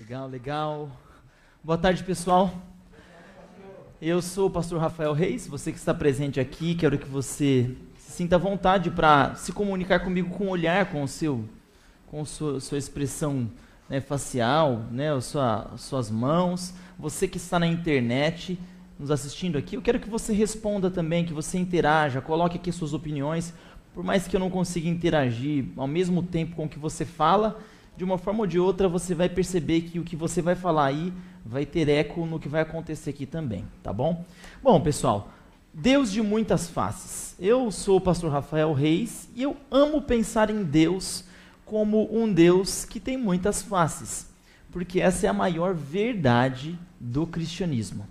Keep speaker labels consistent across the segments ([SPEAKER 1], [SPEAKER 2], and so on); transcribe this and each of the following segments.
[SPEAKER 1] Legal, legal. Boa tarde, pessoal. Eu sou o pastor Rafael Reis, você que está presente aqui, quero que você se sinta à vontade para se comunicar comigo com o olhar, com o seu com sua, sua expressão né, facial, né, sua, suas mãos. Você que está na internet nos assistindo aqui, eu quero que você responda também, que você interaja, coloque aqui suas opiniões. Por mais que eu não consiga interagir ao mesmo tempo com o que você fala, de uma forma ou de outra você vai perceber que o que você vai falar aí vai ter eco no que vai acontecer aqui também, tá bom? Bom, pessoal, Deus de muitas faces. Eu sou o pastor Rafael Reis e eu amo pensar em Deus como um Deus que tem muitas faces, porque essa é a maior verdade do cristianismo.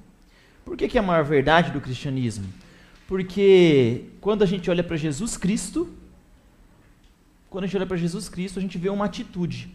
[SPEAKER 1] Por que, que é a maior verdade do cristianismo? Porque quando a gente olha para Jesus Cristo, quando a gente olha para Jesus Cristo, a gente vê uma atitude.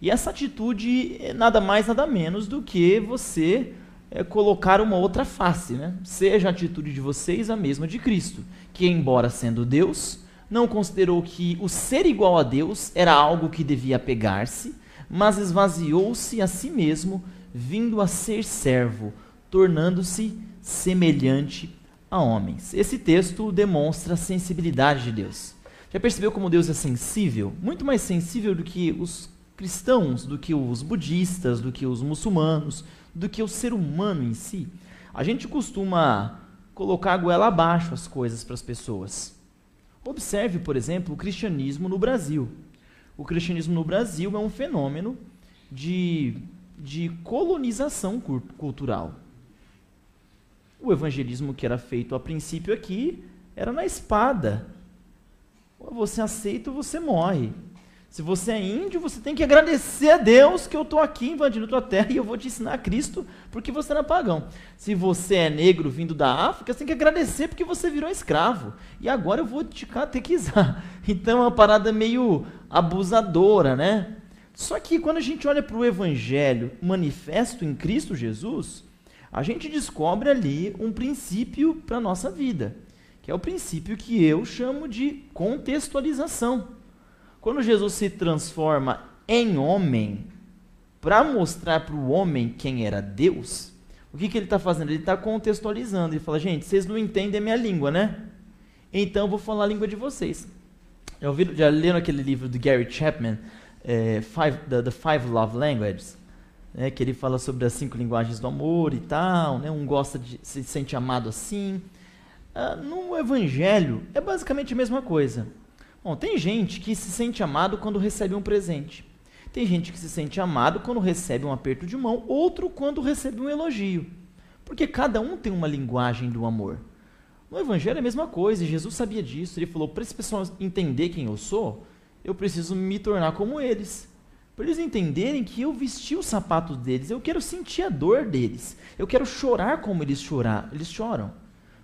[SPEAKER 1] E essa atitude é nada mais, nada menos do que você é, colocar uma outra face. Né? Seja a atitude de vocês a mesma de Cristo, que, embora sendo Deus, não considerou que o ser igual a Deus era algo que devia pegar-se, mas esvaziou-se a si mesmo, vindo a ser servo, tornando-se semelhante a homens. Esse texto demonstra a sensibilidade de Deus. Já percebeu como Deus é sensível? Muito mais sensível do que os cristãos, do que os budistas, do que os muçulmanos, do que o ser humano em si. A gente costuma colocar a goela abaixo as coisas para as pessoas. Observe, por exemplo, o cristianismo no Brasil. O cristianismo no Brasil é um fenômeno de, de colonização cultural. O evangelismo que era feito a princípio aqui era na espada. Você aceita ou você morre. Se você é índio, você tem que agradecer a Deus que eu estou aqui invadindo tua terra e eu vou te ensinar a Cristo porque você é pagão. Se você é negro vindo da África, você tem que agradecer porque você virou escravo. E agora eu vou te catequizar. Então é uma parada meio abusadora, né? Só que quando a gente olha para o Evangelho manifesto em Cristo Jesus, a gente descobre ali um princípio para a nossa vida, que é o princípio que eu chamo de contextualização. Quando Jesus se transforma em homem, para mostrar para o homem quem era Deus, o que, que ele está fazendo? Ele está contextualizando. Ele fala, gente, vocês não entendem a minha língua, né? Então eu vou falar a língua de vocês. Já, ouviram, já leram aquele livro do Gary Chapman, é, five, the, the, Five Love Languages? Né, que ele fala sobre as cinco linguagens do amor e tal. Né, um gosta de se sente amado assim. Ah, no Evangelho é basicamente a mesma coisa. Bom, tem gente que se sente amado quando recebe um presente. Tem gente que se sente amado quando recebe um aperto de mão, outro quando recebe um elogio. Porque cada um tem uma linguagem do amor. No Evangelho é a mesma coisa, e Jesus sabia disso. Ele falou: para esse pessoal entender quem eu sou, eu preciso me tornar como eles. Para eles entenderem que eu vesti os sapatos deles, eu quero sentir a dor deles, eu quero chorar como eles, chorar, eles choram,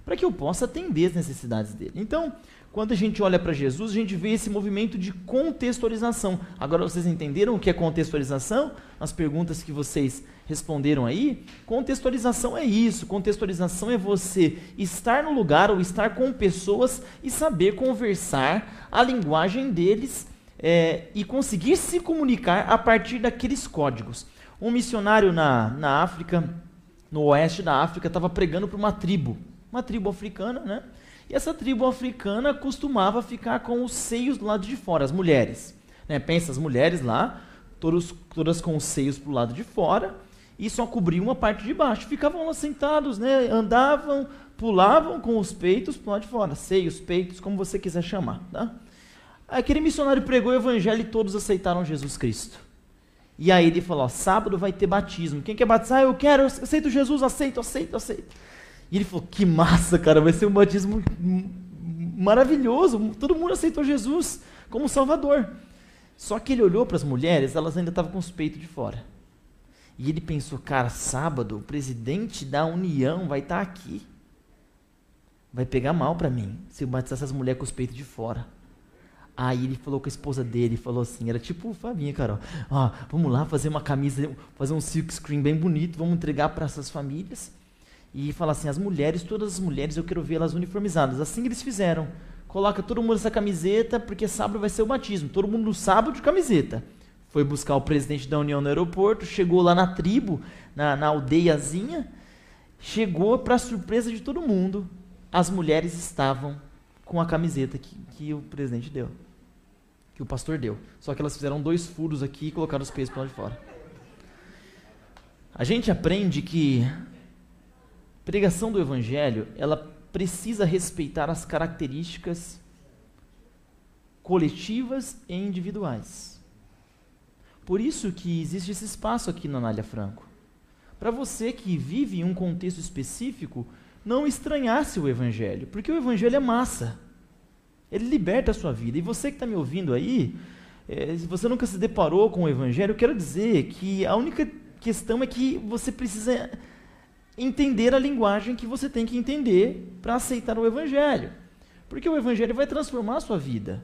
[SPEAKER 1] para que eu possa atender as necessidades deles. Então, quando a gente olha para Jesus, a gente vê esse movimento de contextualização. Agora vocês entenderam o que é contextualização? As perguntas que vocês responderam aí? Contextualização é isso. Contextualização é você estar no lugar ou estar com pessoas e saber conversar a linguagem deles é, e conseguir se comunicar a partir daqueles códigos. Um missionário na, na África, no oeste da África, estava pregando para uma tribo, uma tribo africana, né? E essa tribo africana costumava ficar com os seios do lado de fora, as mulheres. Né? Pensa, as mulheres lá, todos, todas com os seios para o lado de fora, e só cobriam uma parte de baixo. Ficavam lá sentados, né? andavam, pulavam com os peitos para o lado de fora. Seios, peitos, como você quiser chamar. Tá? Aquele missionário pregou o evangelho e todos aceitaram Jesus Cristo. E aí ele falou: ó, sábado vai ter batismo. Quem quer batizar? Eu quero, aceito Jesus, aceito, aceito, aceito. E ele falou: Que massa, cara, vai ser um batismo maravilhoso. Todo mundo aceitou Jesus como Salvador. Só que ele olhou para as mulheres, elas ainda estavam com os peitos de fora. E ele pensou: Cara, sábado, o presidente da União vai estar tá aqui. Vai pegar mal para mim se eu batizar essas mulheres com os peitos de fora. Aí ele falou com a esposa dele, falou assim, era tipo o Fabinho, Carol. Ó, vamos lá fazer uma camisa, fazer um silk screen bem bonito, vamos entregar para essas famílias e fala assim: as mulheres, todas as mulheres, eu quero vê-las uniformizadas. Assim eles fizeram. Coloca todo mundo essa camiseta, porque sábado vai ser o batismo. Todo mundo no sábado de camiseta. foi buscar o presidente da União no aeroporto, chegou lá na tribo, na, na aldeiazinha, chegou para surpresa de todo mundo, as mulheres estavam com a camiseta que, que o presidente deu, que o pastor deu. Só que elas fizeram dois furos aqui e colocaram os peitos para lá de fora. A gente aprende que pregação do evangelho, ela precisa respeitar as características coletivas e individuais. Por isso que existe esse espaço aqui na Anália Franco. Para você que vive em um contexto específico, não estranhasse o Evangelho, porque o Evangelho é massa. Ele liberta a sua vida. E você que está me ouvindo aí, é, se você nunca se deparou com o Evangelho, eu quero dizer que a única questão é que você precisa entender a linguagem que você tem que entender para aceitar o Evangelho. Porque o Evangelho vai transformar a sua vida.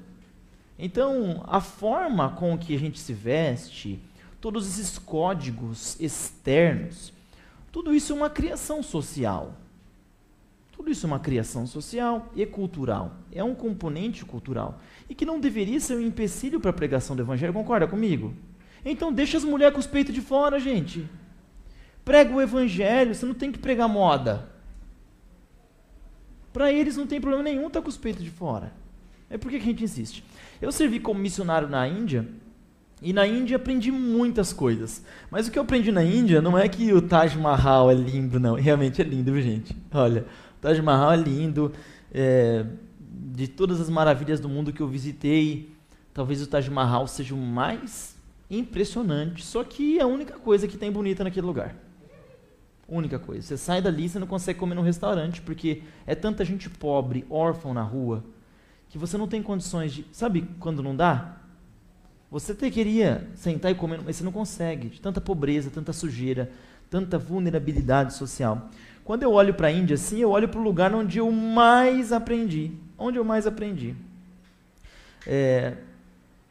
[SPEAKER 1] Então, a forma com que a gente se veste, todos esses códigos externos, tudo isso é uma criação social. Tudo isso é uma criação social e cultural. É um componente cultural. E que não deveria ser um empecilho para a pregação do evangelho, concorda comigo? Então deixa as mulheres com os peitos de fora, gente. Prega o evangelho, você não tem que pregar moda. Para eles não tem problema nenhum estar tá com os peitos de fora. É por que a gente insiste? Eu servi como missionário na Índia e na Índia aprendi muitas coisas. Mas o que eu aprendi na Índia não é que o Taj Mahal é lindo, não. Realmente é lindo, gente. Olha, o Taj Mahal é lindo. É, de todas as maravilhas do mundo que eu visitei, talvez o Taj Mahal seja o mais impressionante. Só que é a única coisa que tem bonita naquele lugar. Única coisa. Você sai dali, você não consegue comer num restaurante, porque é tanta gente pobre, órfã na rua que você não tem condições de. Sabe quando não dá? Você até queria sentar e comer, mas você não consegue, de tanta pobreza, tanta sujeira, tanta vulnerabilidade social. Quando eu olho para a Índia assim, eu olho para o lugar onde eu mais aprendi. Onde eu mais aprendi. É,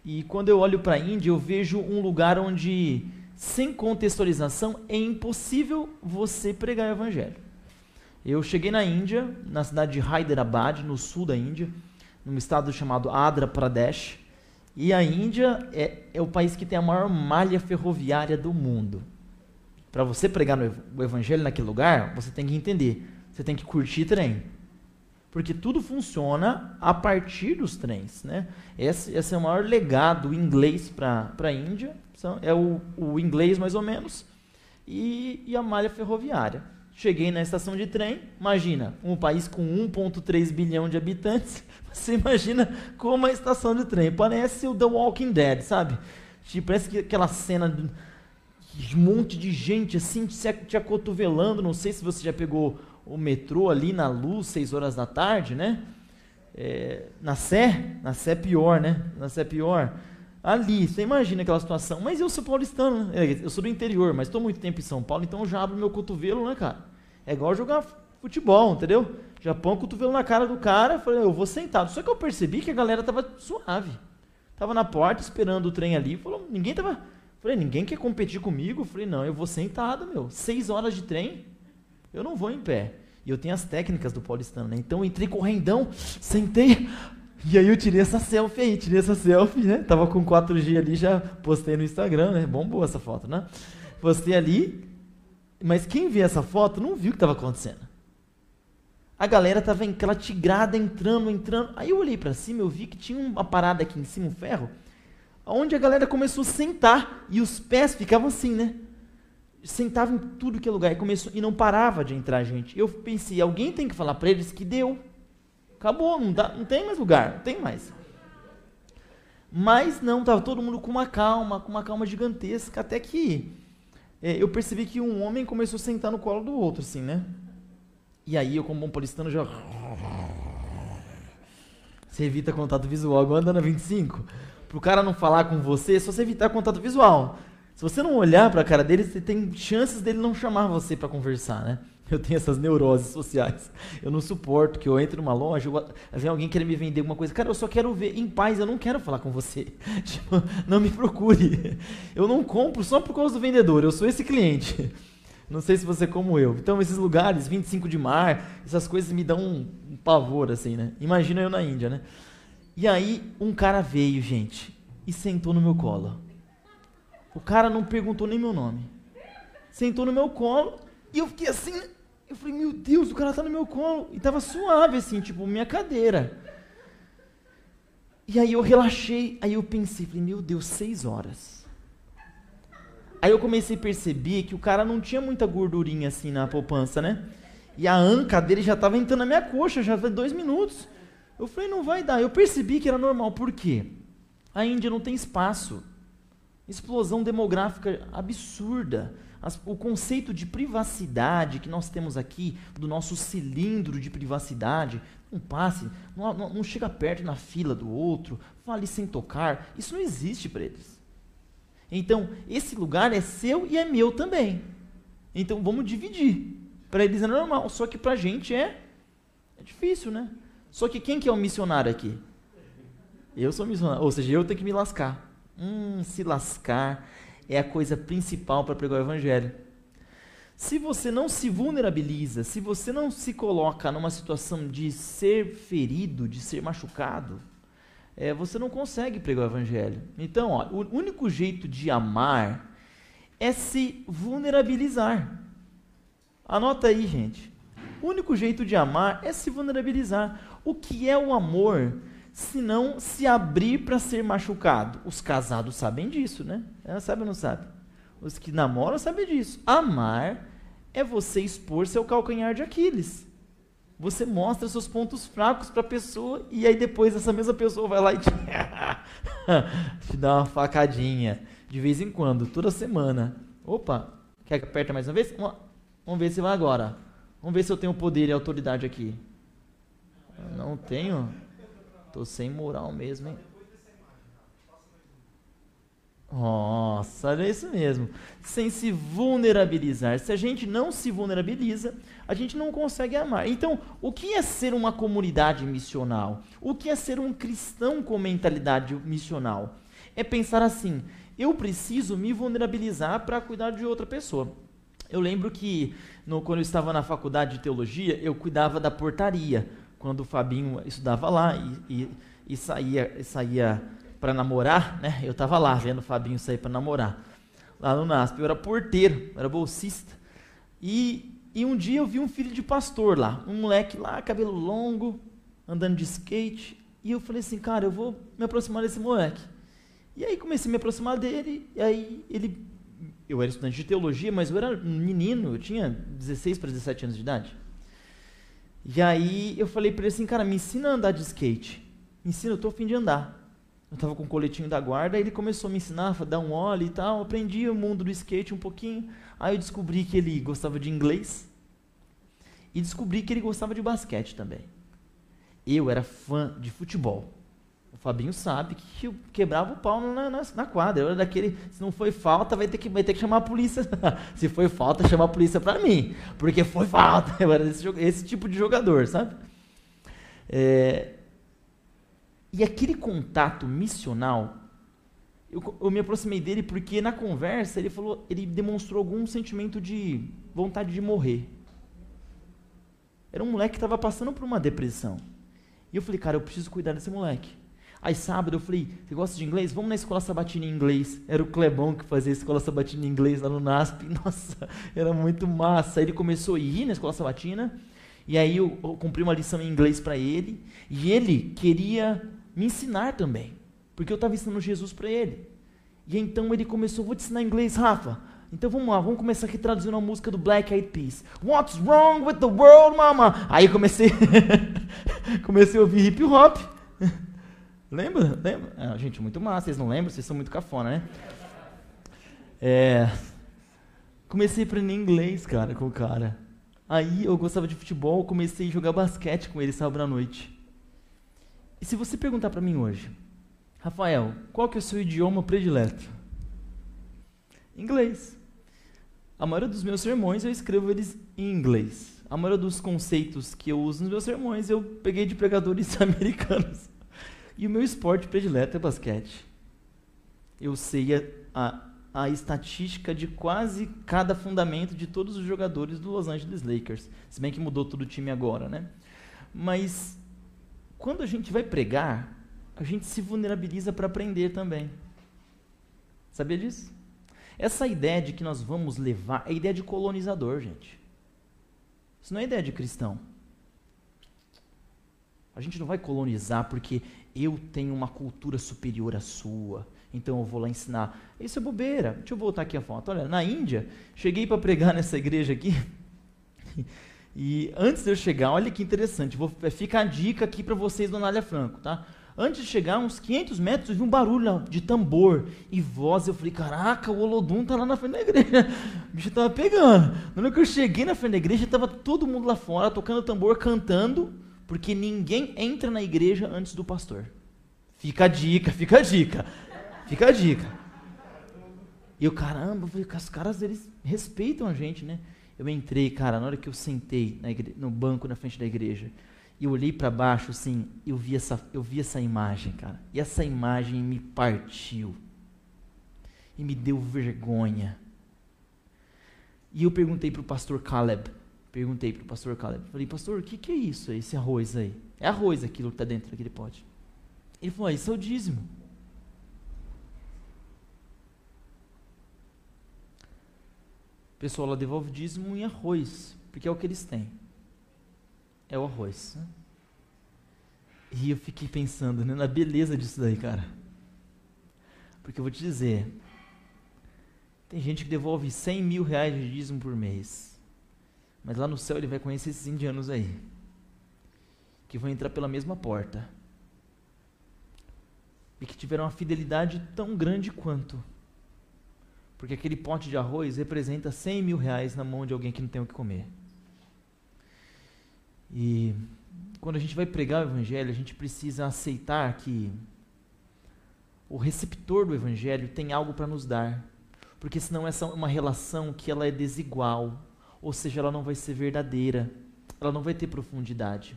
[SPEAKER 1] e quando eu olho para a Índia, eu vejo um lugar onde, sem contextualização, é impossível você pregar o evangelho. Eu cheguei na Índia, na cidade de Hyderabad, no sul da Índia num estado chamado Andhra Pradesh. E a Índia é, é o país que tem a maior malha ferroviária do mundo. Para você pregar no, o evangelho naquele lugar, você tem que entender. Você tem que curtir trem. Porque tudo funciona a partir dos trens. Né? Esse, esse é o maior legado inglês para a Índia. É o, o inglês, mais ou menos, e, e a malha ferroviária. Cheguei na estação de trem, imagina, um país com 1,3 bilhão de habitantes, você imagina como a estação de trem. Parece o The Walking Dead, sabe? Tipo, parece que aquela cena de um monte de gente assim te acotovelando. Não sei se você já pegou o metrô ali na luz, 6 horas da tarde, né? É, na Sé, na Sé é pior, né? Na Sé é pior. Ali, você imagina aquela situação. Mas eu sou paulistano, né? Eu sou do interior, mas estou muito tempo em São Paulo, então eu já abro meu cotovelo, né, cara? É igual jogar futebol, entendeu? Já põe o cotovelo na cara do cara, falei, eu vou sentado. Só que eu percebi que a galera tava suave. Tava na porta esperando o trem ali, falou, ninguém tava. Falei, ninguém quer competir comigo? Falei, não, eu vou sentado, meu. Seis horas de trem, eu não vou em pé. E eu tenho as técnicas do paulistano, né? Então eu entrei correndão, sentei, e aí eu tirei essa selfie aí, tirei essa selfie, né? Tava com 4G ali, já postei no Instagram, né? Bombou essa foto, né? Postei ali, mas quem vê essa foto não viu o que estava acontecendo. A galera estava em aquela tigrada entrando, entrando. Aí eu olhei para cima, eu vi que tinha uma parada aqui em cima, um ferro, onde a galera começou a sentar e os pés ficavam assim, né? Sentava em tudo que é lugar e começou e não parava de entrar gente. Eu pensei, alguém tem que falar para eles que deu. Acabou, não, dá, não tem mais lugar, não tem mais. Mas não, estava todo mundo com uma calma, com uma calma gigantesca, até que é, eu percebi que um homem começou a sentar no colo do outro, assim, né? E aí eu, como bom paulistano, já... Você evita contato visual, igual andando na 25. Pro cara não falar com você, é só você evitar contato visual. Se você não olhar para a cara dele, você tem chances dele não chamar você para conversar, né? Eu tenho essas neuroses sociais. Eu não suporto que eu entre numa loja, vem alguém querer me vender alguma coisa. Cara, eu só quero ver em paz, eu não quero falar com você. Tipo, não me procure. Eu não compro só por causa do vendedor, eu sou esse cliente. Não sei se você é como eu. Então, esses lugares, 25 de mar, essas coisas me dão um pavor, assim, né? Imagina eu na Índia, né? E aí, um cara veio, gente, e sentou no meu colo. O cara não perguntou nem meu nome. Sentou no meu colo e eu fiquei assim. Eu falei, meu Deus, o cara tá no meu colo. E tava suave, assim, tipo, minha cadeira. E aí eu relaxei, aí eu pensei, falei, meu Deus, seis horas. Aí eu comecei a perceber que o cara não tinha muita gordurinha assim na poupança, né? E a anca dele já estava entrando na minha coxa, já faz dois minutos. Eu falei, não vai dar. Eu percebi que era normal. Por quê? A Índia não tem espaço. Explosão demográfica absurda. As, o conceito de privacidade que nós temos aqui, do nosso cilindro de privacidade, não passe, não, não, não chega perto na fila do outro, fale sem tocar, isso não existe para eles. Então, esse lugar é seu e é meu também. Então, vamos dividir. Para eles é normal, só que para a gente é, é difícil, né? Só que quem que é o missionário aqui? Eu sou missionário, ou seja, eu tenho que me lascar. Hum, se lascar é a coisa principal para pregar o evangelho. Se você não se vulnerabiliza, se você não se coloca numa situação de ser ferido, de ser machucado, é, você não consegue pregar o evangelho. Então, ó, o único jeito de amar é se vulnerabilizar. Anota aí, gente. O único jeito de amar é se vulnerabilizar. O que é o amor? Se não se abrir para ser machucado. Os casados sabem disso, né? Ela sabe ou não sabe? Os que namoram sabem disso. Amar é você expor seu calcanhar de Aquiles. Você mostra seus pontos fracos para a pessoa e aí depois essa mesma pessoa vai lá e te, te dá uma facadinha. De vez em quando, toda semana. Opa, quer que aperta mais uma vez? Vamos ver se vai agora. Vamos ver se eu tenho poder e autoridade aqui. Eu não tenho. Tô sem moral mesmo, hein? Nossa, é isso mesmo. Sem se vulnerabilizar. Se a gente não se vulnerabiliza, a gente não consegue amar. Então, o que é ser uma comunidade missional? O que é ser um cristão com mentalidade missional? É pensar assim: eu preciso me vulnerabilizar para cuidar de outra pessoa. Eu lembro que no, quando eu estava na faculdade de teologia, eu cuidava da portaria. Quando o Fabinho estudava lá e, e, e saía, saía para namorar, né? Eu estava lá vendo o Fabinho sair para namorar. Lá no NASP. Eu era porteiro, eu era bolsista. E, e um dia eu vi um filho de pastor lá. Um moleque lá, cabelo longo, andando de skate. E eu falei assim, cara, eu vou me aproximar desse moleque. E aí comecei a me aproximar dele. E aí ele. Eu era estudante de teologia, mas eu era menino, eu tinha 16 para 17 anos de idade. E aí eu falei para ele assim, cara, me ensina a andar de skate. Me ensina, eu tô afim de andar. Eu estava com o coletinho da guarda, aí ele começou a me ensinar, a dar um óleo e tal. aprendi o mundo do skate um pouquinho. Aí eu descobri que ele gostava de inglês. E descobri que ele gostava de basquete também. Eu era fã de futebol. Fabinho sabe que eu quebrava o pau na, na, na, quadra. Eu era daquele, se não foi falta, vai ter que, vai ter que chamar a polícia. se foi falta, chama a polícia pra mim. Porque foi falta. Eu era esse, esse tipo de jogador, sabe? É, e aquele contato missional, eu, eu, me aproximei dele porque na conversa ele falou, ele demonstrou algum sentimento de vontade de morrer. Era um moleque que estava passando por uma depressão. E eu falei, cara, eu preciso cuidar desse moleque. Aí sábado eu falei, você gosta de inglês? Vamos na escola sabatina em inglês. Era o Clebão que fazia a escola sabatina em inglês lá no NASP. Nossa, era muito massa. Aí ele começou a ir na escola sabatina. E aí eu, eu cumpri uma lição em inglês para ele. E ele queria me ensinar também, porque eu estava ensinando Jesus para ele. E então ele começou, vou te ensinar inglês, Rafa. Então vamos lá, vamos começar aqui traduzindo a música do Black Eyed Peas. What's wrong with the world, mama? Aí comecei, comecei a ouvir hip hop. Lembra? Lembra? Ah, gente, muito massa. Vocês não lembram? Vocês são muito cafona, né? É, comecei a aprender inglês, cara, com o cara. Aí eu gostava de futebol, comecei a jogar basquete com ele sábado à noite. E se você perguntar para mim hoje, Rafael, qual que é o seu idioma predileto? Inglês. A maioria dos meus sermões eu escrevo eles em inglês. A maioria dos conceitos que eu uso nos meus sermões eu peguei de pregadores americanos. E o meu esporte predileto é basquete. Eu sei a, a, a estatística de quase cada fundamento de todos os jogadores do Los Angeles Lakers. Se bem que mudou todo o time agora, né? Mas quando a gente vai pregar, a gente se vulnerabiliza para aprender também. Sabia disso? Essa ideia de que nós vamos levar é ideia de colonizador, gente. Isso não é ideia de cristão. A gente não vai colonizar porque eu tenho uma cultura superior à sua, então eu vou lá ensinar. Isso é bobeira. Deixa eu voltar aqui a foto. Olha, na Índia, cheguei para pregar nessa igreja aqui. E antes de eu chegar, olha que interessante, vou, fica a dica aqui para vocês do Anália Franco, tá? Antes de chegar, uns 500 metros, eu vi um barulho de tambor e voz. Eu falei, caraca, o Olodum tá lá na frente da igreja. O bicho tava pegando. Na hora que eu cheguei na frente da igreja, tava todo mundo lá fora, tocando tambor, cantando porque ninguém entra na igreja antes do pastor. Fica a dica, fica a dica. Fica a dica. E eu, caramba, os caras eles respeitam a gente, né? Eu entrei, cara, na hora que eu sentei igreja, no banco na frente da igreja, e eu olhei para baixo, assim, eu vi, essa, eu vi essa imagem, cara. E essa imagem me partiu. E me deu vergonha. E eu perguntei para o pastor Caleb, Perguntei para o pastor Caleb. Falei, pastor, o que, que é isso, esse arroz aí? É arroz aquilo que está dentro daquele pote. Ele falou, ah, isso é o dízimo. O pessoal lá devolve dízimo em arroz, porque é o que eles têm. É o arroz. Né? E eu fiquei pensando né, na beleza disso daí, cara. Porque eu vou te dizer, tem gente que devolve 100 mil reais de dízimo por mês. Mas lá no céu ele vai conhecer esses indianos aí, que vão entrar pela mesma porta. E que tiveram uma fidelidade tão grande quanto. Porque aquele pote de arroz representa 100 mil reais na mão de alguém que não tem o que comer. E quando a gente vai pregar o Evangelho, a gente precisa aceitar que o receptor do Evangelho tem algo para nos dar. Porque senão essa é uma relação que ela é desigual ou seja, ela não vai ser verdadeira, ela não vai ter profundidade.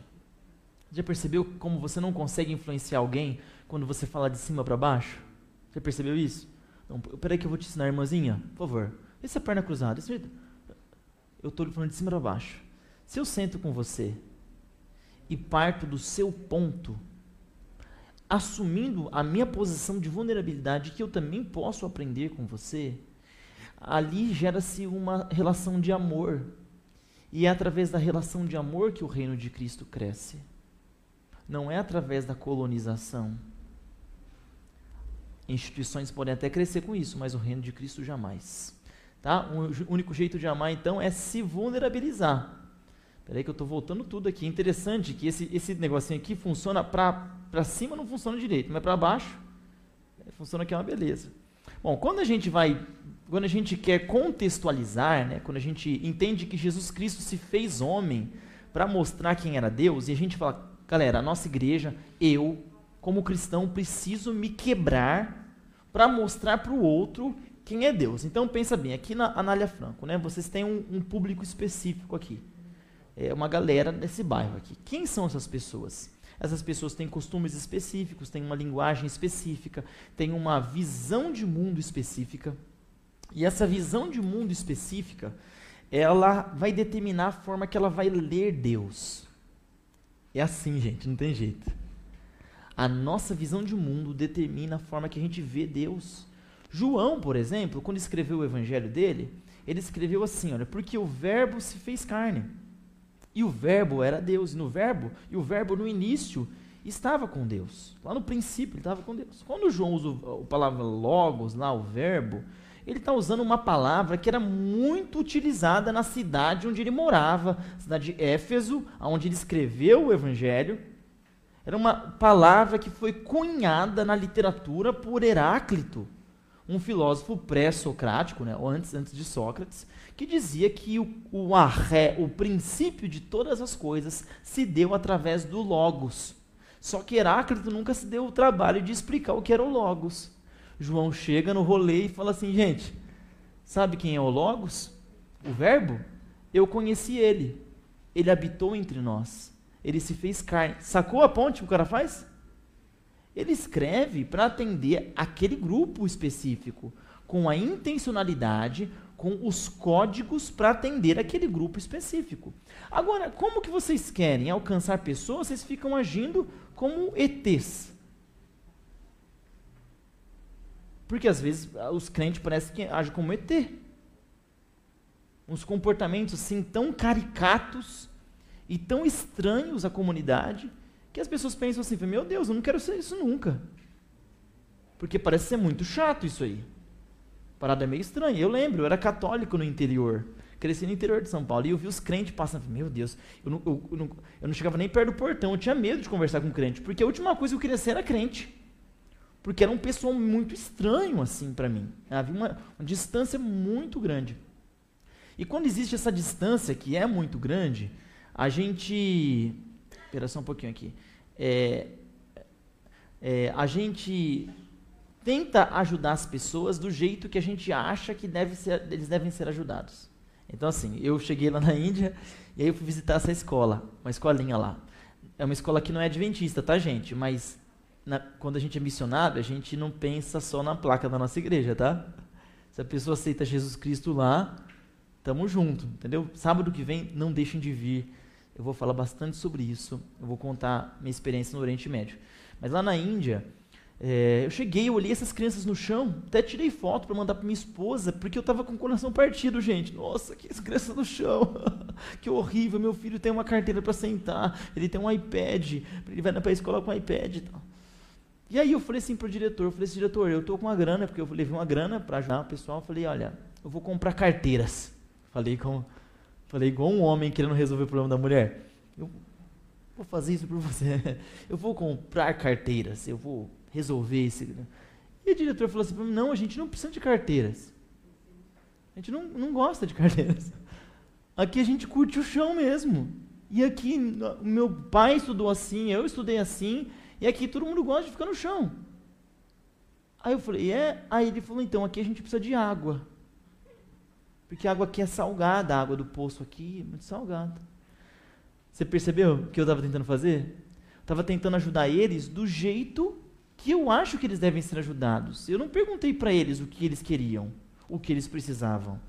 [SPEAKER 1] Já percebeu como você não consegue influenciar alguém quando você fala de cima para baixo? Já percebeu isso? Não, peraí que eu vou te ensinar, irmãzinha, por favor. Essa perna cruzada. Esse... Eu estou falando de cima para baixo. Se eu sento com você e parto do seu ponto, assumindo a minha posição de vulnerabilidade, que eu também posso aprender com você, ali gera-se uma relação de amor. E é através da relação de amor que o reino de Cristo cresce. Não é através da colonização. Instituições podem até crescer com isso, mas o reino de Cristo jamais. Tá? O único jeito de amar, então, é se vulnerabilizar. Espera aí que eu estou voltando tudo aqui. Interessante que esse, esse negocinho aqui funciona para cima, não funciona direito, mas para baixo funciona aqui é uma beleza. Bom, quando a gente vai quando a gente quer contextualizar, né, quando a gente entende que Jesus Cristo se fez homem para mostrar quem era Deus, e a gente fala, galera, a nossa igreja, eu, como cristão, preciso me quebrar para mostrar para o outro quem é Deus. Então pensa bem, aqui na Anália Franco, né, vocês têm um, um público específico aqui. É uma galera desse bairro aqui. Quem são essas pessoas? Essas pessoas têm costumes específicos, têm uma linguagem específica, têm uma visão de mundo específica. E essa visão de mundo específica, ela vai determinar a forma que ela vai ler Deus. É assim, gente, não tem jeito. A nossa visão de mundo determina a forma que a gente vê Deus. João, por exemplo, quando escreveu o evangelho dele, ele escreveu assim, olha, porque o verbo se fez carne. E o verbo era Deus, e no verbo, e o verbo no início estava com Deus. Lá no princípio ele estava com Deus. Quando João usa a palavra logos, lá o verbo, ele está usando uma palavra que era muito utilizada na cidade onde ele morava, cidade de Éfeso, onde ele escreveu o Evangelho. Era uma palavra que foi cunhada na literatura por Heráclito, um filósofo pré-socrático, né, ou antes, antes de Sócrates, que dizia que o, o arré, o princípio de todas as coisas, se deu através do Logos. Só que Heráclito nunca se deu o trabalho de explicar o que era o Logos. João chega no rolê e fala assim: gente, sabe quem é o Logos? O Verbo? Eu conheci ele. Ele habitou entre nós. Ele se fez carne. Sacou a ponte que o cara faz? Ele escreve para atender aquele grupo específico, com a intencionalidade, com os códigos para atender aquele grupo específico. Agora, como que vocês querem alcançar pessoas? Vocês ficam agindo como ETs. Porque às vezes os crentes parecem que agem como ET. Uns comportamentos assim tão caricatos e tão estranhos à comunidade que as pessoas pensam assim: meu Deus, eu não quero ser isso nunca. Porque parece ser muito chato isso aí. Parada é meio estranha. Eu lembro, eu era católico no interior. Cresci no interior de São Paulo e eu vi os crentes passando. Meu Deus, eu não, eu, eu, não, eu não chegava nem perto do portão. Eu tinha medo de conversar com crente. Porque a última coisa que eu queria ser era crente. Porque era um pessoal muito estranho assim para mim. Havia uma, uma distância muito grande. E quando existe essa distância, que é muito grande, a gente. Espera só um pouquinho aqui. É, é, a gente tenta ajudar as pessoas do jeito que a gente acha que deve ser, eles devem ser ajudados. Então, assim, eu cheguei lá na Índia e aí eu fui visitar essa escola, uma escolinha lá. É uma escola que não é adventista, tá, gente? Mas na, quando a gente é missionário, a gente não pensa só na placa da nossa igreja, tá? Se a pessoa aceita Jesus Cristo lá, tamo junto, entendeu? Sábado que vem, não deixem de vir. Eu vou falar bastante sobre isso. Eu vou contar minha experiência no Oriente Médio. Mas lá na Índia, é, eu cheguei, eu olhei essas crianças no chão, até tirei foto para mandar para minha esposa, porque eu estava com o coração partido, gente. Nossa, que crianças no chão, que horrível. Meu filho tem uma carteira para sentar, ele tem um iPad, ele vai para a escola com um iPad e tal. E aí eu falei assim pro diretor, eu falei assim, diretor, eu tô com uma grana, porque eu levei uma grana para ajudar o pessoal, eu falei, olha, eu vou comprar carteiras. Falei com falei igual um homem querendo resolver o problema da mulher. Eu vou fazer isso por você. Eu vou comprar carteiras, eu vou resolver esse. E o diretor falou assim para mim: não, a gente não precisa de carteiras. A gente não, não gosta de carteiras. Aqui a gente curte o chão mesmo. E aqui, meu pai estudou assim, eu estudei assim, e aqui todo mundo gosta de ficar no chão. Aí eu falei, é? Aí ele falou, então, aqui a gente precisa de água. Porque a água aqui é salgada, a água do poço aqui é muito salgada. Você percebeu o que eu estava tentando fazer? Estava tentando ajudar eles do jeito que eu acho que eles devem ser ajudados. Eu não perguntei para eles o que eles queriam, o que eles precisavam.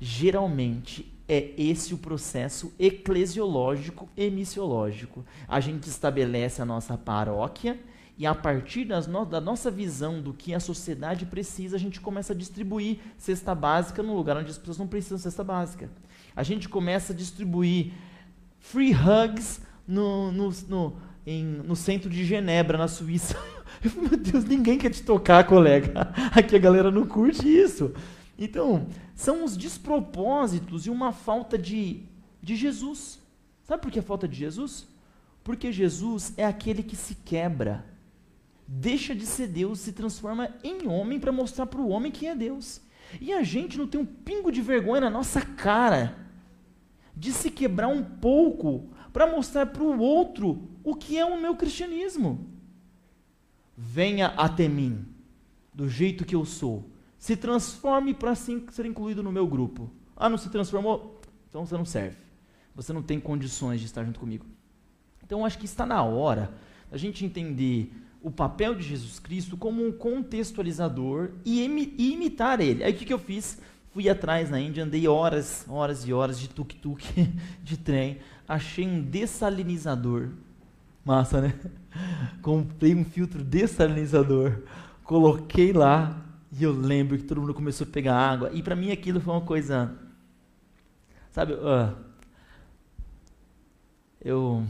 [SPEAKER 1] Geralmente é esse o processo eclesiológico e missiológico. A gente estabelece a nossa paróquia e a partir no da nossa visão do que a sociedade precisa, a gente começa a distribuir cesta básica no lugar onde as pessoas não precisam de cesta básica. A gente começa a distribuir free hugs no, no, no, em, no centro de Genebra, na Suíça. Meu Deus, ninguém quer te tocar, colega. Aqui a galera não curte isso. Então, são os despropósitos e uma falta de, de Jesus. Sabe por que a falta de Jesus? Porque Jesus é aquele que se quebra, deixa de ser Deus, se transforma em homem para mostrar para o homem que é Deus. E a gente não tem um pingo de vergonha na nossa cara de se quebrar um pouco para mostrar para o outro o que é o meu cristianismo. Venha até mim, do jeito que eu sou. Se transforme para ser incluído no meu grupo. Ah, não se transformou? Então você não serve. Você não tem condições de estar junto comigo. Então acho que está na hora da gente entender o papel de Jesus Cristo como um contextualizador e, e imitar ele. Aí o que, que eu fiz? Fui atrás na Índia, andei horas, horas e horas de tuk-tuk, de trem, achei um dessalinizador. Massa, né? Comprei um filtro dessalinizador, coloquei lá e eu lembro que todo mundo começou a pegar água. E para mim aquilo foi uma coisa. Sabe, uh, eu,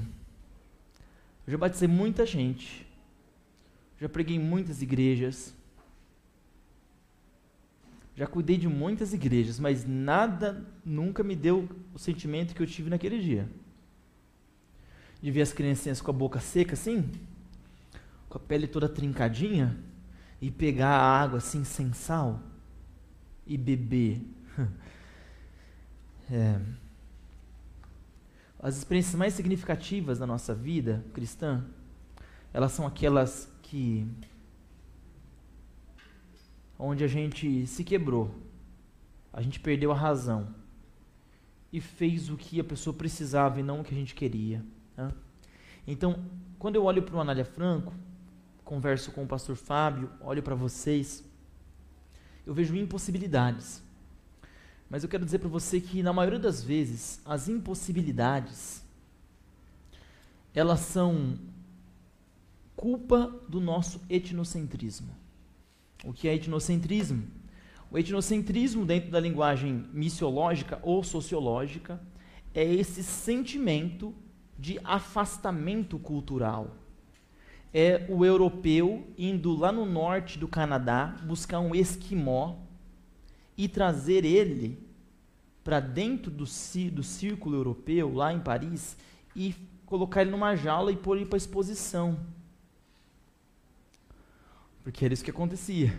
[SPEAKER 1] eu já batizei muita gente já preguei em muitas igrejas, já cuidei de muitas igrejas, mas nada nunca me deu o sentimento que eu tive naquele dia. De ver as criancinhas com a boca seca assim, com a pele toda trincadinha, e pegar a água assim sem sal e beber. É. As experiências mais significativas da nossa vida cristã, elas são aquelas que onde a gente se quebrou, a gente perdeu a razão e fez o que a pessoa precisava e não o que a gente queria. Né? Então, quando eu olho para o Anália Franco, converso com o pastor Fábio, olho para vocês, eu vejo impossibilidades. Mas eu quero dizer para você que na maioria das vezes as impossibilidades elas são culpa do nosso etnocentrismo. O que é etnocentrismo? O etnocentrismo, dentro da linguagem missiológica ou sociológica, é esse sentimento de afastamento cultural. É o europeu indo lá no norte do Canadá buscar um esquimó e trazer ele para dentro do, do círculo europeu, lá em Paris, e colocar ele numa jaula e pôr ele para exposição. Porque era isso que acontecia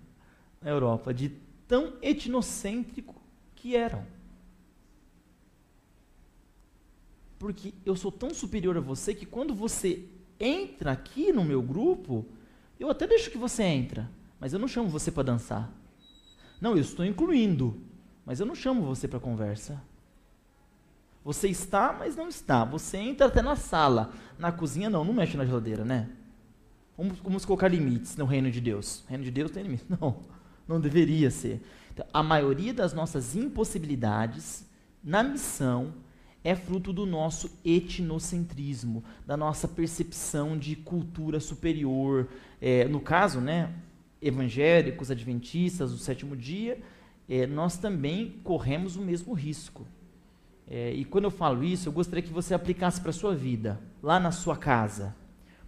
[SPEAKER 1] na Europa, de tão etnocêntrico que eram. Porque eu sou tão superior a você que quando você entra aqui no meu grupo, eu até deixo que você entra, mas eu não chamo você para dançar. Não, eu estou incluindo, mas eu não chamo você para conversa. Você está, mas não está. Você entra até na sala. Na cozinha, não, não mexe na geladeira, né? Vamos, vamos colocar limites no reino de Deus. O reino de Deus tem limites. Não, não deveria ser. Então, a maioria das nossas impossibilidades na missão é fruto do nosso etnocentrismo, da nossa percepção de cultura superior. É, no caso, né, evangélicos, adventistas, o sétimo dia, é, nós também corremos o mesmo risco. É, e quando eu falo isso, eu gostaria que você aplicasse para a sua vida, lá na sua casa.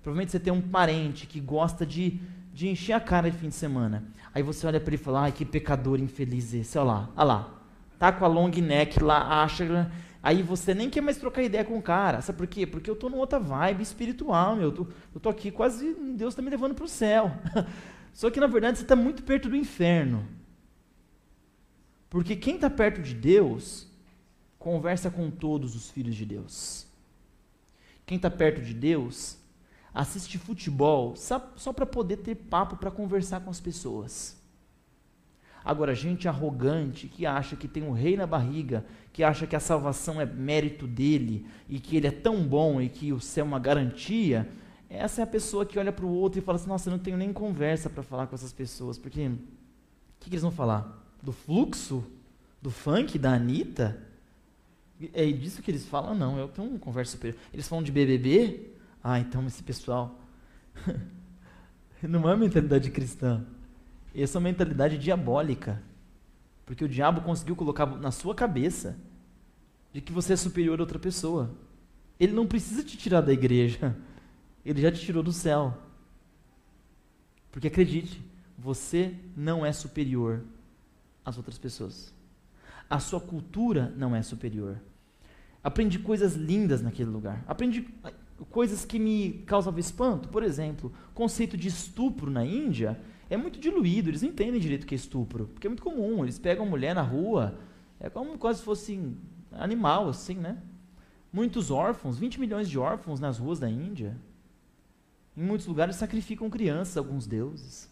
[SPEAKER 1] Provavelmente você tem um parente que gosta de, de encher a cara de fim de semana. Aí você olha para ele e fala, ai, que pecador infeliz esse, olha lá, olha lá. Tá com a long neck lá, acha Aí você nem quer mais trocar ideia com o cara. Sabe por quê? Porque eu estou numa outra vibe espiritual, meu. Eu tô, eu tô aqui quase, Deus está me levando para o céu. Só que na verdade você está muito perto do inferno. Porque quem está perto de Deus conversa com todos os filhos de Deus. Quem está perto de Deus assiste futebol só para poder ter papo para conversar com as pessoas. Agora, gente arrogante que acha que tem um rei na barriga, que acha que a salvação é mérito dele e que ele é tão bom e que o céu é uma garantia, essa é a pessoa que olha para o outro e fala assim: Nossa, eu não tenho nem conversa para falar com essas pessoas, porque o que, que eles vão falar? Do fluxo? Do funk? Da Anitta? É disso que eles falam? Não, eu tenho uma conversa superior. Eles falam de BBB? Ah, então esse pessoal. não é mentalidade cristã. Essa é uma mentalidade diabólica. Porque o diabo conseguiu colocar na sua cabeça de que você é superior a outra pessoa. Ele não precisa te tirar da igreja. Ele já te tirou do céu. Porque acredite, você não é superior às outras pessoas. A sua cultura não é superior. Aprendi coisas lindas naquele lugar. Aprendi ah, coisas que me causavam espanto. Por exemplo, conceito de estupro na Índia é muito diluído, eles não entendem direito o que é estupro, porque é muito comum, eles pegam mulher na rua, é como quase se fosse animal, assim, né? Muitos órfãos, 20 milhões de órfãos nas ruas da Índia. Em muitos lugares sacrificam crianças, alguns deuses.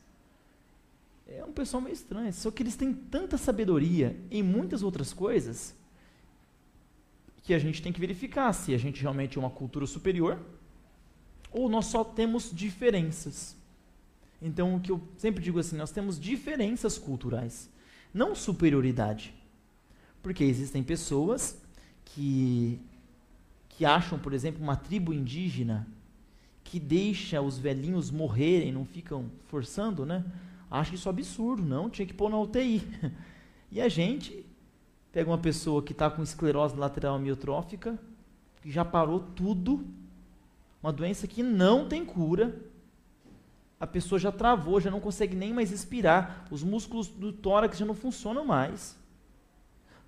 [SPEAKER 1] É um pessoal meio estranho, só que eles têm tanta sabedoria em muitas outras coisas que a gente tem que verificar se a gente realmente é uma cultura superior ou nós só temos diferenças. Então, o que eu sempre digo assim, nós temos diferenças culturais, não superioridade. Porque existem pessoas que, que acham, por exemplo, uma tribo indígena que deixa os velhinhos morrerem, não ficam forçando, né? Acho isso absurdo, não, tinha que pôr na UTI. E a gente pega uma pessoa que está com esclerose lateral amiotrófica, que já parou tudo, uma doença que não tem cura, a pessoa já travou, já não consegue nem mais respirar, os músculos do tórax já não funcionam mais.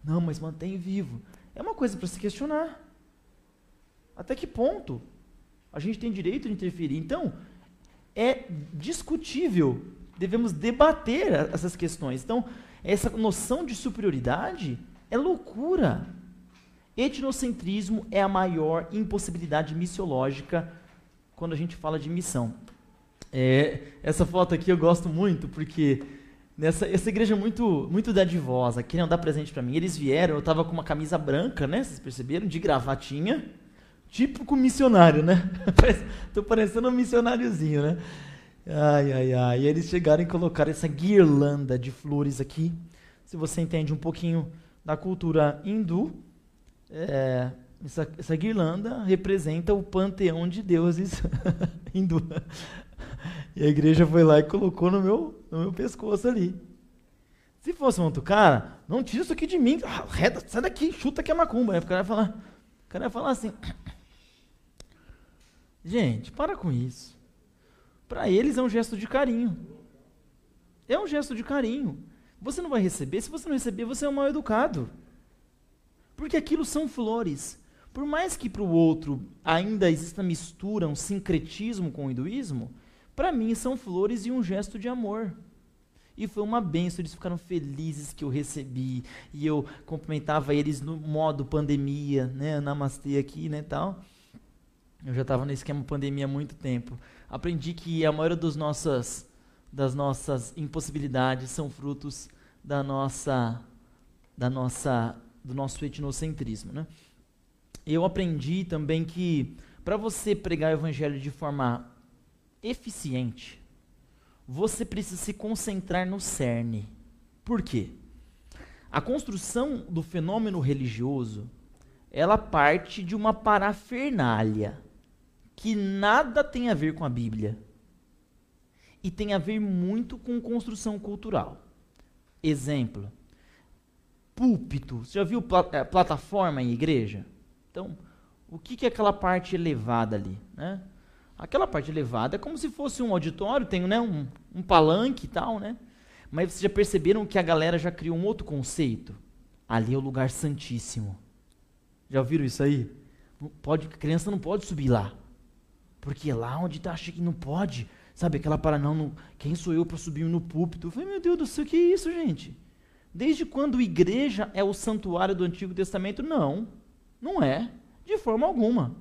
[SPEAKER 1] Não, mas mantém vivo. É uma coisa para se questionar. Até que ponto a gente tem direito de interferir? Então, é discutível, devemos debater essas questões. Então, essa noção de superioridade é loucura. Etnocentrismo é a maior impossibilidade missiológica quando a gente fala de missão. É, essa foto aqui eu gosto muito porque nessa essa igreja é muito muito dadivosa, queriam dar presente para mim. Eles vieram, eu estava com uma camisa branca, né? Vocês perceberam? De gravatinha, típico missionário, né? Tô parecendo um missionáriozinho, né? Ai, ai, ai. E eles chegaram e colocaram essa guirlanda de flores aqui. Se você entende um pouquinho da cultura hindu, é, essa, essa, guirlanda representa o panteão de deuses hindu. E a igreja foi lá e colocou no meu, no meu pescoço ali. Se fosse um outro cara, não tira isso aqui de mim. Ah, reta, sai daqui, chuta que é macumba. Aí o cara ia falar, o cara ia falar assim. Gente, para com isso. Para eles é um gesto de carinho. É um gesto de carinho. Você não vai receber, se você não receber, você é um mal educado. Porque aquilo são flores. Por mais que para o outro ainda exista mistura, um sincretismo com o hinduísmo, para mim são flores e um gesto de amor. E foi uma benção, eles ficaram felizes que eu recebi. E eu cumprimentava eles no modo pandemia, né? Namastê aqui, né, tal. Eu já estava no esquema pandemia há muito tempo. Aprendi que a maioria dos nossas, das nossas impossibilidades são frutos da nossa, da nossa, do nosso etnocentrismo, né? Eu aprendi também que para você pregar o evangelho de forma eficiente, você precisa se concentrar no cerne. Por quê? A construção do fenômeno religioso, ela parte de uma parafernália que nada tem a ver com a Bíblia e tem a ver muito com construção cultural. Exemplo: púlpito. Você já viu é, plataforma em igreja? Então, o que, que é aquela parte elevada ali? Né? Aquela parte elevada é como se fosse um auditório, tem né, um, um palanque e tal, né? Mas vocês já perceberam que a galera já criou um outro conceito? Ali é o lugar santíssimo. Já ouviram isso aí? Pode, criança não pode subir lá. Porque lá onde está que não pode. Sabe, aquela para não, não, quem sou eu para subir no púlpito? Eu falei, meu Deus do céu, que é isso, gente? Desde quando igreja é o santuário do Antigo Testamento? Não, não é, de forma alguma.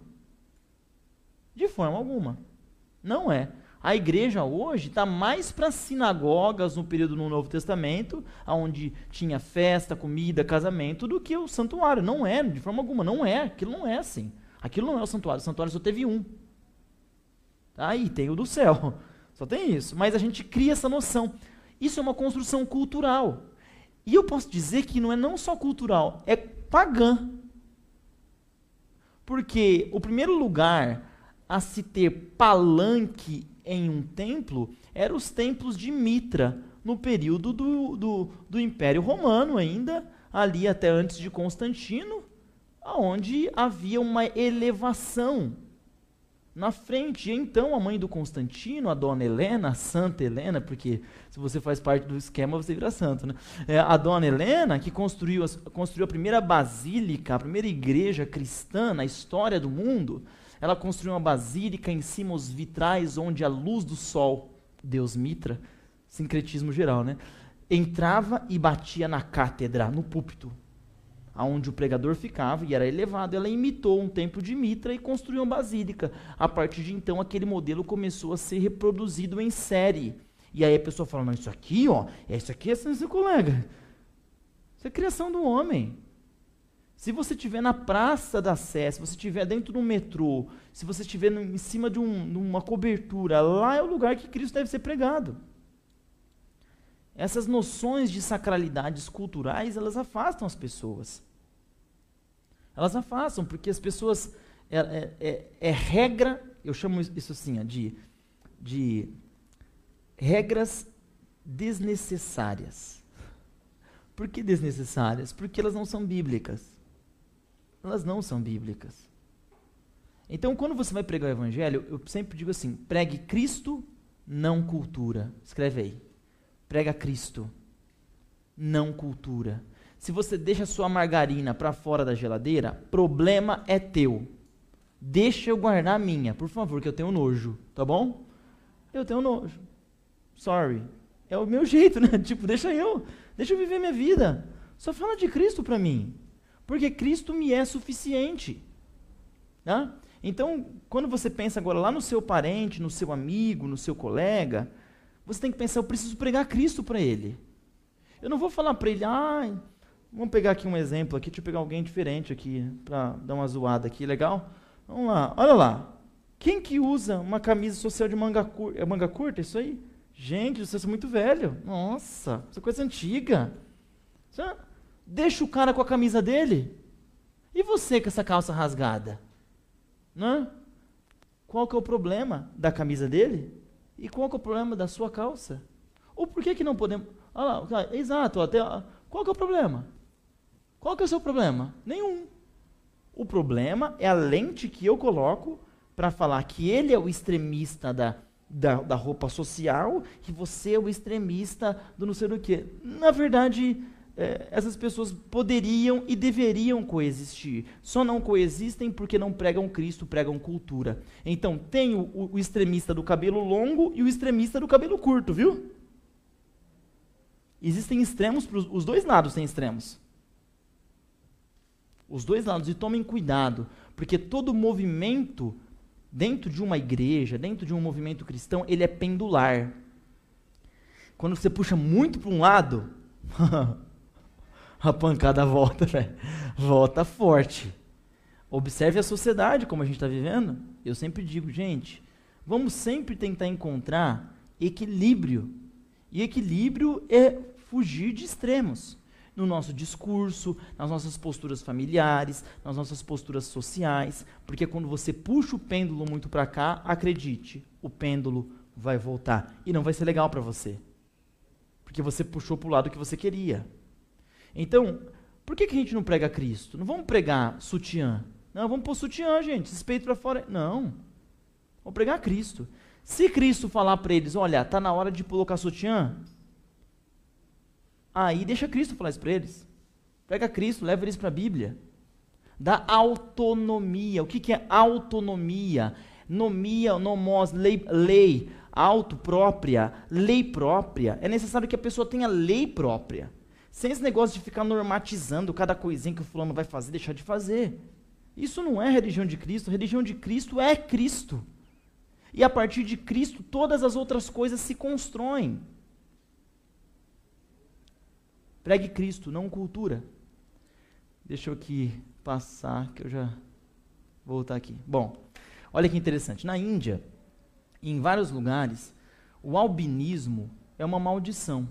[SPEAKER 1] De forma alguma. Não é. A igreja hoje está mais para sinagogas no período no Novo Testamento, onde tinha festa, comida, casamento, do que o santuário. Não é, de forma alguma, não é. Aquilo não é assim. Aquilo não é o santuário. O santuário só teve um. Aí tem o do céu. Só tem isso. Mas a gente cria essa noção. Isso é uma construção cultural. E eu posso dizer que não é não só cultural, é pagã. Porque o primeiro lugar a se ter palanque em um templo eram os templos de Mitra, no período do, do, do Império Romano ainda, ali até antes de Constantino, onde havia uma elevação na frente. E então a mãe do Constantino, a dona Helena, a Santa Helena, porque se você faz parte do esquema você vira santo, né? É, a dona Helena, que construiu, construiu a primeira basílica, a primeira igreja cristã na história do mundo, ela construiu uma basílica em cima os vitrais onde a luz do sol, Deus Mitra, sincretismo geral, né? Entrava e batia na cátedra, no púlpito, aonde o pregador ficava e era elevado. Ela imitou um templo de Mitra e construiu uma basílica. A partir de então, aquele modelo começou a ser reproduzido em série. E aí a pessoa fala: Não, isso aqui, ó, isso aqui é seu colega. Isso é criação do homem. Se você estiver na Praça da Sé, se você estiver dentro do metrô, se você estiver em cima de, um, uma cobertura, lá é o lugar que Cristo deve ser pregado. Essas noções de sacralidades culturais, elas afastam as pessoas. Elas afastam, porque as pessoas. É, é, é, é regra, eu chamo isso assim, de, de regras desnecessárias. Por que desnecessárias? Porque elas não são bíblicas elas não são bíblicas. Então, quando você vai pregar o evangelho, eu sempre digo assim: pregue Cristo, não cultura. Escreve aí. Prega Cristo, não cultura. Se você deixa sua margarina para fora da geladeira, problema é teu. Deixa eu guardar a minha, por favor, que eu tenho nojo, tá bom? Eu tenho nojo. Sorry. É o meu jeito, né? Tipo, deixa eu, deixa eu viver minha vida. Só fala de Cristo para mim. Porque Cristo me é suficiente. Né? Então, quando você pensa agora lá no seu parente, no seu amigo, no seu colega, você tem que pensar: eu preciso pregar Cristo para ele. Eu não vou falar para ele, ah, vamos pegar aqui um exemplo aqui, deixa eu pegar alguém diferente aqui, para dar uma zoada aqui, legal? Vamos lá, olha lá. Quem que usa uma camisa social de manga curta? É manga curta isso aí? Gente, você é muito velho. Nossa, isso é coisa antiga. Deixa o cara com a camisa dele. E você com essa calça rasgada? Né? Qual que é o problema da camisa dele? E qual é o problema da sua calça? Ou por que, que não podemos. Ah, lá, exato, até. Qual que é o problema? Qual que é o seu problema? Nenhum. O problema é a lente que eu coloco para falar que ele é o extremista da, da, da, roupa social e você é o extremista do não sei o quê. Na verdade, é, essas pessoas poderiam e deveriam coexistir. Só não coexistem porque não pregam Cristo, pregam cultura. Então, tem o, o extremista do cabelo longo e o extremista do cabelo curto, viu? Existem extremos, pros, os dois lados têm extremos. Os dois lados, e tomem cuidado, porque todo movimento dentro de uma igreja, dentro de um movimento cristão, ele é pendular. Quando você puxa muito para um lado, a pancada volta, velho. Volta forte. Observe a sociedade como a gente está vivendo. Eu sempre digo, gente, vamos sempre tentar encontrar equilíbrio. E equilíbrio é fugir de extremos no nosso discurso, nas nossas posturas familiares, nas nossas posturas sociais, porque quando você puxa o pêndulo muito para cá, acredite, o pêndulo vai voltar e não vai ser legal para você. Porque você puxou para o lado que você queria. Então, por que, que a gente não prega Cristo? Não vamos pregar sutiã. Não, vamos pôr sutiã, gente, esses peitos para fora. Não. Vamos pregar Cristo. Se Cristo falar para eles, olha, está na hora de colocar sutiã, Aí deixa Cristo falar isso para eles. Pega Cristo, leva eles para a Bíblia. Dá autonomia. O que, que é autonomia? Nomia, nomos, lei, lei, auto própria, lei própria. É necessário que a pessoa tenha lei própria. Sem esse negócio de ficar normatizando cada coisinha que o fulano vai fazer, deixar de fazer. Isso não é religião de Cristo. A religião de Cristo é Cristo. E a partir de Cristo, todas as outras coisas se constroem. Pregue Cristo, não cultura. Deixa eu aqui passar, que eu já vou voltar aqui. Bom, olha que interessante. Na Índia, em vários lugares, o albinismo é uma maldição.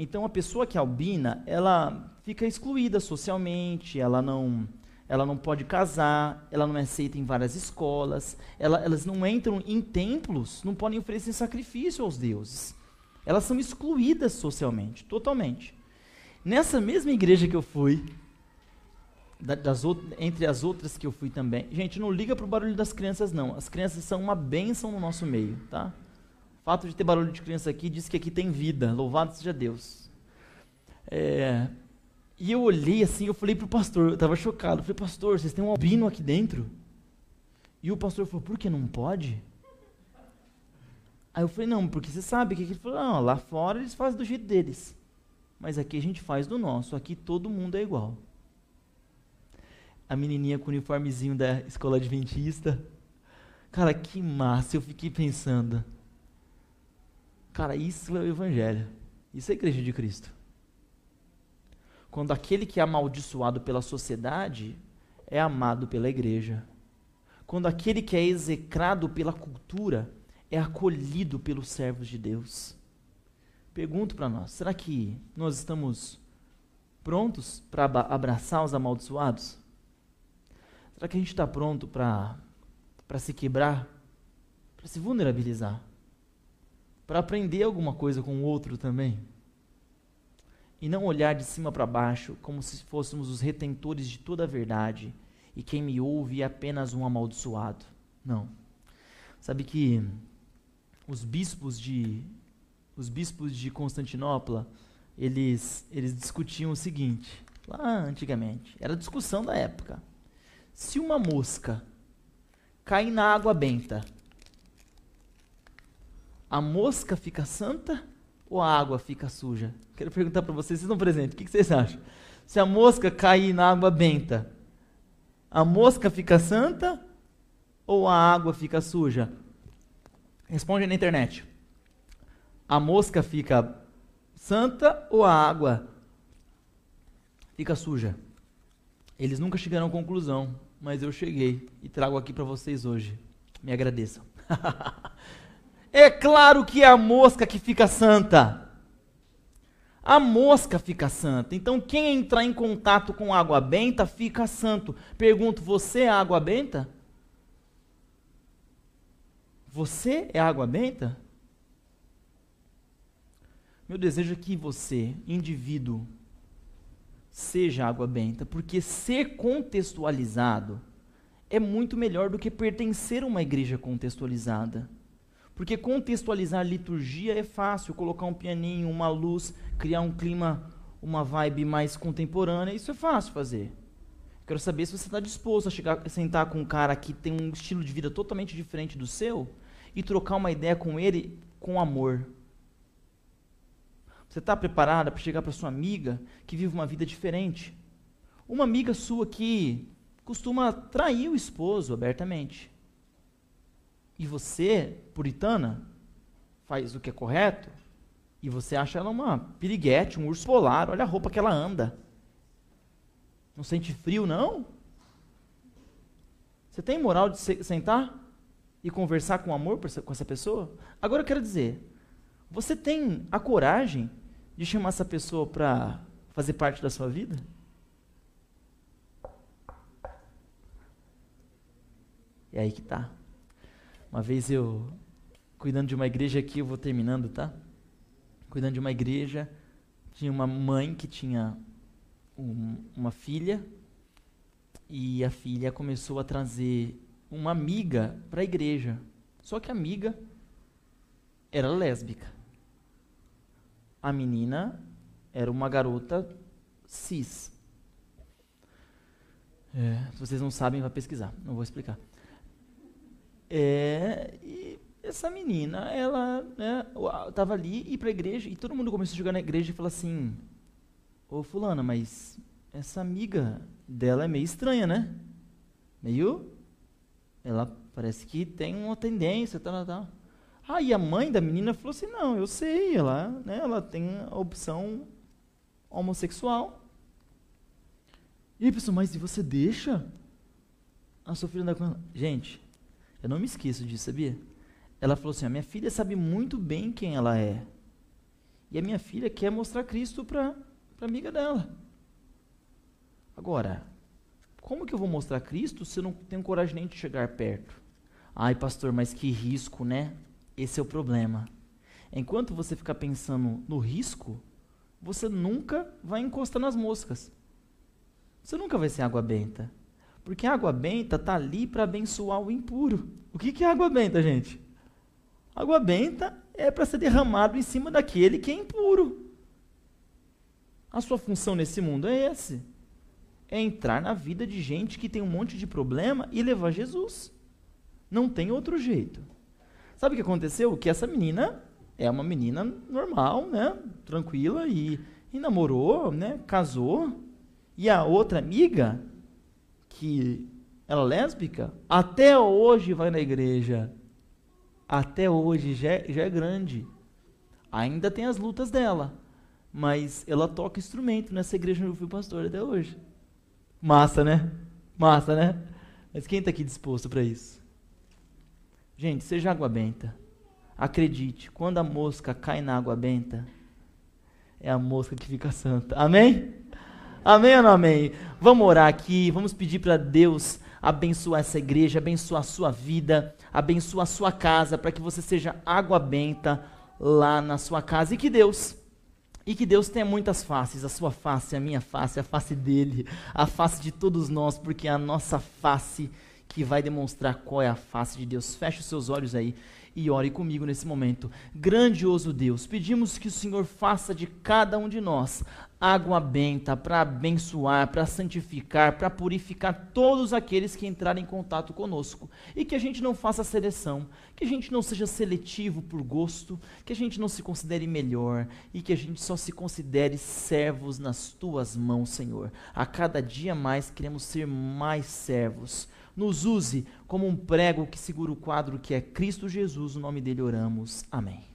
[SPEAKER 1] Então, a pessoa que é albina, ela fica excluída socialmente, ela não, ela não pode casar, ela não é aceita em várias escolas, ela, elas não entram em templos, não podem oferecer sacrifício aos deuses. Elas são excluídas socialmente, totalmente. Nessa mesma igreja que eu fui, das entre as outras que eu fui também, gente, não liga pro barulho das crianças, não. As crianças são uma bênção no nosso meio, tá? Fato de ter barulho de criança aqui diz que aqui tem vida. Louvado seja Deus. É, e eu olhei assim, eu falei pro pastor, eu estava chocado. Eu falei, pastor, vocês têm um albino aqui dentro? E o pastor falou, por que não pode? Aí eu falei, não, porque você sabe que ele falou, não, lá fora eles fazem do jeito deles. Mas aqui a gente faz do nosso, aqui todo mundo é igual. A menininha com o uniformezinho da escola adventista. Cara, que massa, eu fiquei pensando. Cara, isso é o evangelho. Isso é a igreja de Cristo. Quando aquele que é amaldiçoado pela sociedade é amado pela igreja. Quando aquele que é execrado pela cultura é acolhido pelos servos de Deus. Pergunto para nós: será que nós estamos prontos para abraçar os amaldiçoados? Será que a gente está pronto para se quebrar? Para se vulnerabilizar? Para aprender alguma coisa com o outro também? E não olhar de cima para baixo como se fôssemos os retentores de toda a verdade e quem me ouve é apenas um amaldiçoado. Não. Sabe que os bispos de, os bispos de Constantinopla, eles, eles discutiam o seguinte, lá antigamente, era discussão da época. Se uma mosca cai na água benta, a mosca fica santa ou a água fica suja? Quero perguntar para vocês, vocês estão presentes, o que, vocês acham? Se a mosca cair na água benta, a mosca fica santa ou a água fica suja? Responde na internet a mosca fica santa ou a água fica suja? Eles nunca chegaram à conclusão, mas eu cheguei e trago aqui para vocês hoje. Me agradeçam. é claro que é a mosca que fica santa. A mosca fica santa. Então, quem entrar em contato com água benta fica santo. Pergunto: você é água benta? Você é água benta? Meu desejo é que você, indivíduo, seja água benta, porque ser contextualizado é muito melhor do que pertencer a uma igreja contextualizada. Porque contextualizar liturgia é fácil, colocar um pianinho, uma luz, criar um clima, uma vibe mais contemporânea, isso é fácil fazer. Quero saber se você está disposto a chegar, sentar com um cara que tem um estilo de vida totalmente diferente do seu e trocar uma ideia com ele com amor. Você está preparada para chegar para sua amiga que vive uma vida diferente? Uma amiga sua que costuma trair o esposo abertamente. E você, puritana, faz o que é correto, e você acha ela uma piriguete, um urso polar, olha a roupa que ela anda. Não sente frio, não? Você tem moral de sentar e conversar com amor com essa pessoa? Agora eu quero dizer, você tem a coragem de chamar essa pessoa para fazer parte da sua vida? É aí que tá. Uma vez eu, cuidando de uma igreja aqui, eu vou terminando, tá? Cuidando de uma igreja, tinha uma mãe que tinha um, uma filha e a filha começou a trazer uma amiga para a igreja. Só que a amiga era lésbica. A menina era uma garota cis. É, se vocês não sabem, vai pesquisar. Não vou explicar. É, e essa menina, ela né, tava ali e para a igreja, e todo mundo começou a jogar na igreja e falou assim: Ô fulana, mas essa amiga dela é meio estranha, né? Meio. Ela parece que tem uma tendência, tal, tal. Ah, e a mãe da menina falou assim: não, eu sei, ela, né, ela tem a opção homossexual. E aí, pessoal, mas e você deixa a sua filha andar com ela? Gente, eu não me esqueço disso, sabia? Ela falou assim: a minha filha sabe muito bem quem ela é. E a minha filha quer mostrar Cristo para a amiga dela. Agora, como que eu vou mostrar Cristo se eu não tenho coragem nem de chegar perto? Ai, pastor, mas que risco, né? Esse é o problema. Enquanto você ficar pensando no risco, você nunca vai encostar nas moscas. Você nunca vai ser água benta. Porque a água benta está ali para abençoar o impuro. O que, que é água benta, gente? Água benta é para ser derramado em cima daquele que é impuro. A sua função nesse mundo é esse. É entrar na vida de gente que tem um monte de problema e levar Jesus. Não tem outro jeito. Sabe o que aconteceu? Que essa menina é uma menina normal, né? Tranquila e, e namorou, né? Casou. E a outra amiga, que ela é lésbica, até hoje vai na igreja. Até hoje já é, já é grande. Ainda tem as lutas dela. Mas ela toca instrumento nessa igreja onde eu fui pastor até hoje. Massa, né? Massa, né? Mas quem está aqui disposto para isso? Gente, seja água benta. Acredite, quando a mosca cai na água benta, é a mosca que fica santa. Amém? Amém ou não amém? Vamos orar aqui, vamos pedir para Deus abençoar essa igreja, abençoar a sua vida, abençoar a sua casa, para que você seja água benta lá na sua casa. E que Deus, e que Deus tenha muitas faces, a sua face, a minha face, a face dele, a face de todos nós, porque a nossa face que vai demonstrar qual é a face de Deus. Feche os seus olhos aí e ore comigo nesse momento. Grandioso Deus, pedimos que o Senhor faça de cada um de nós água benta para abençoar, para santificar, para purificar todos aqueles que entrarem em contato conosco. E que a gente não faça seleção, que a gente não seja seletivo por gosto, que a gente não se considere melhor e que a gente só se considere servos nas tuas mãos, Senhor. A cada dia mais queremos ser mais servos nos use como um prego que segura o quadro que é Cristo Jesus, o no nome dele oramos. Amém.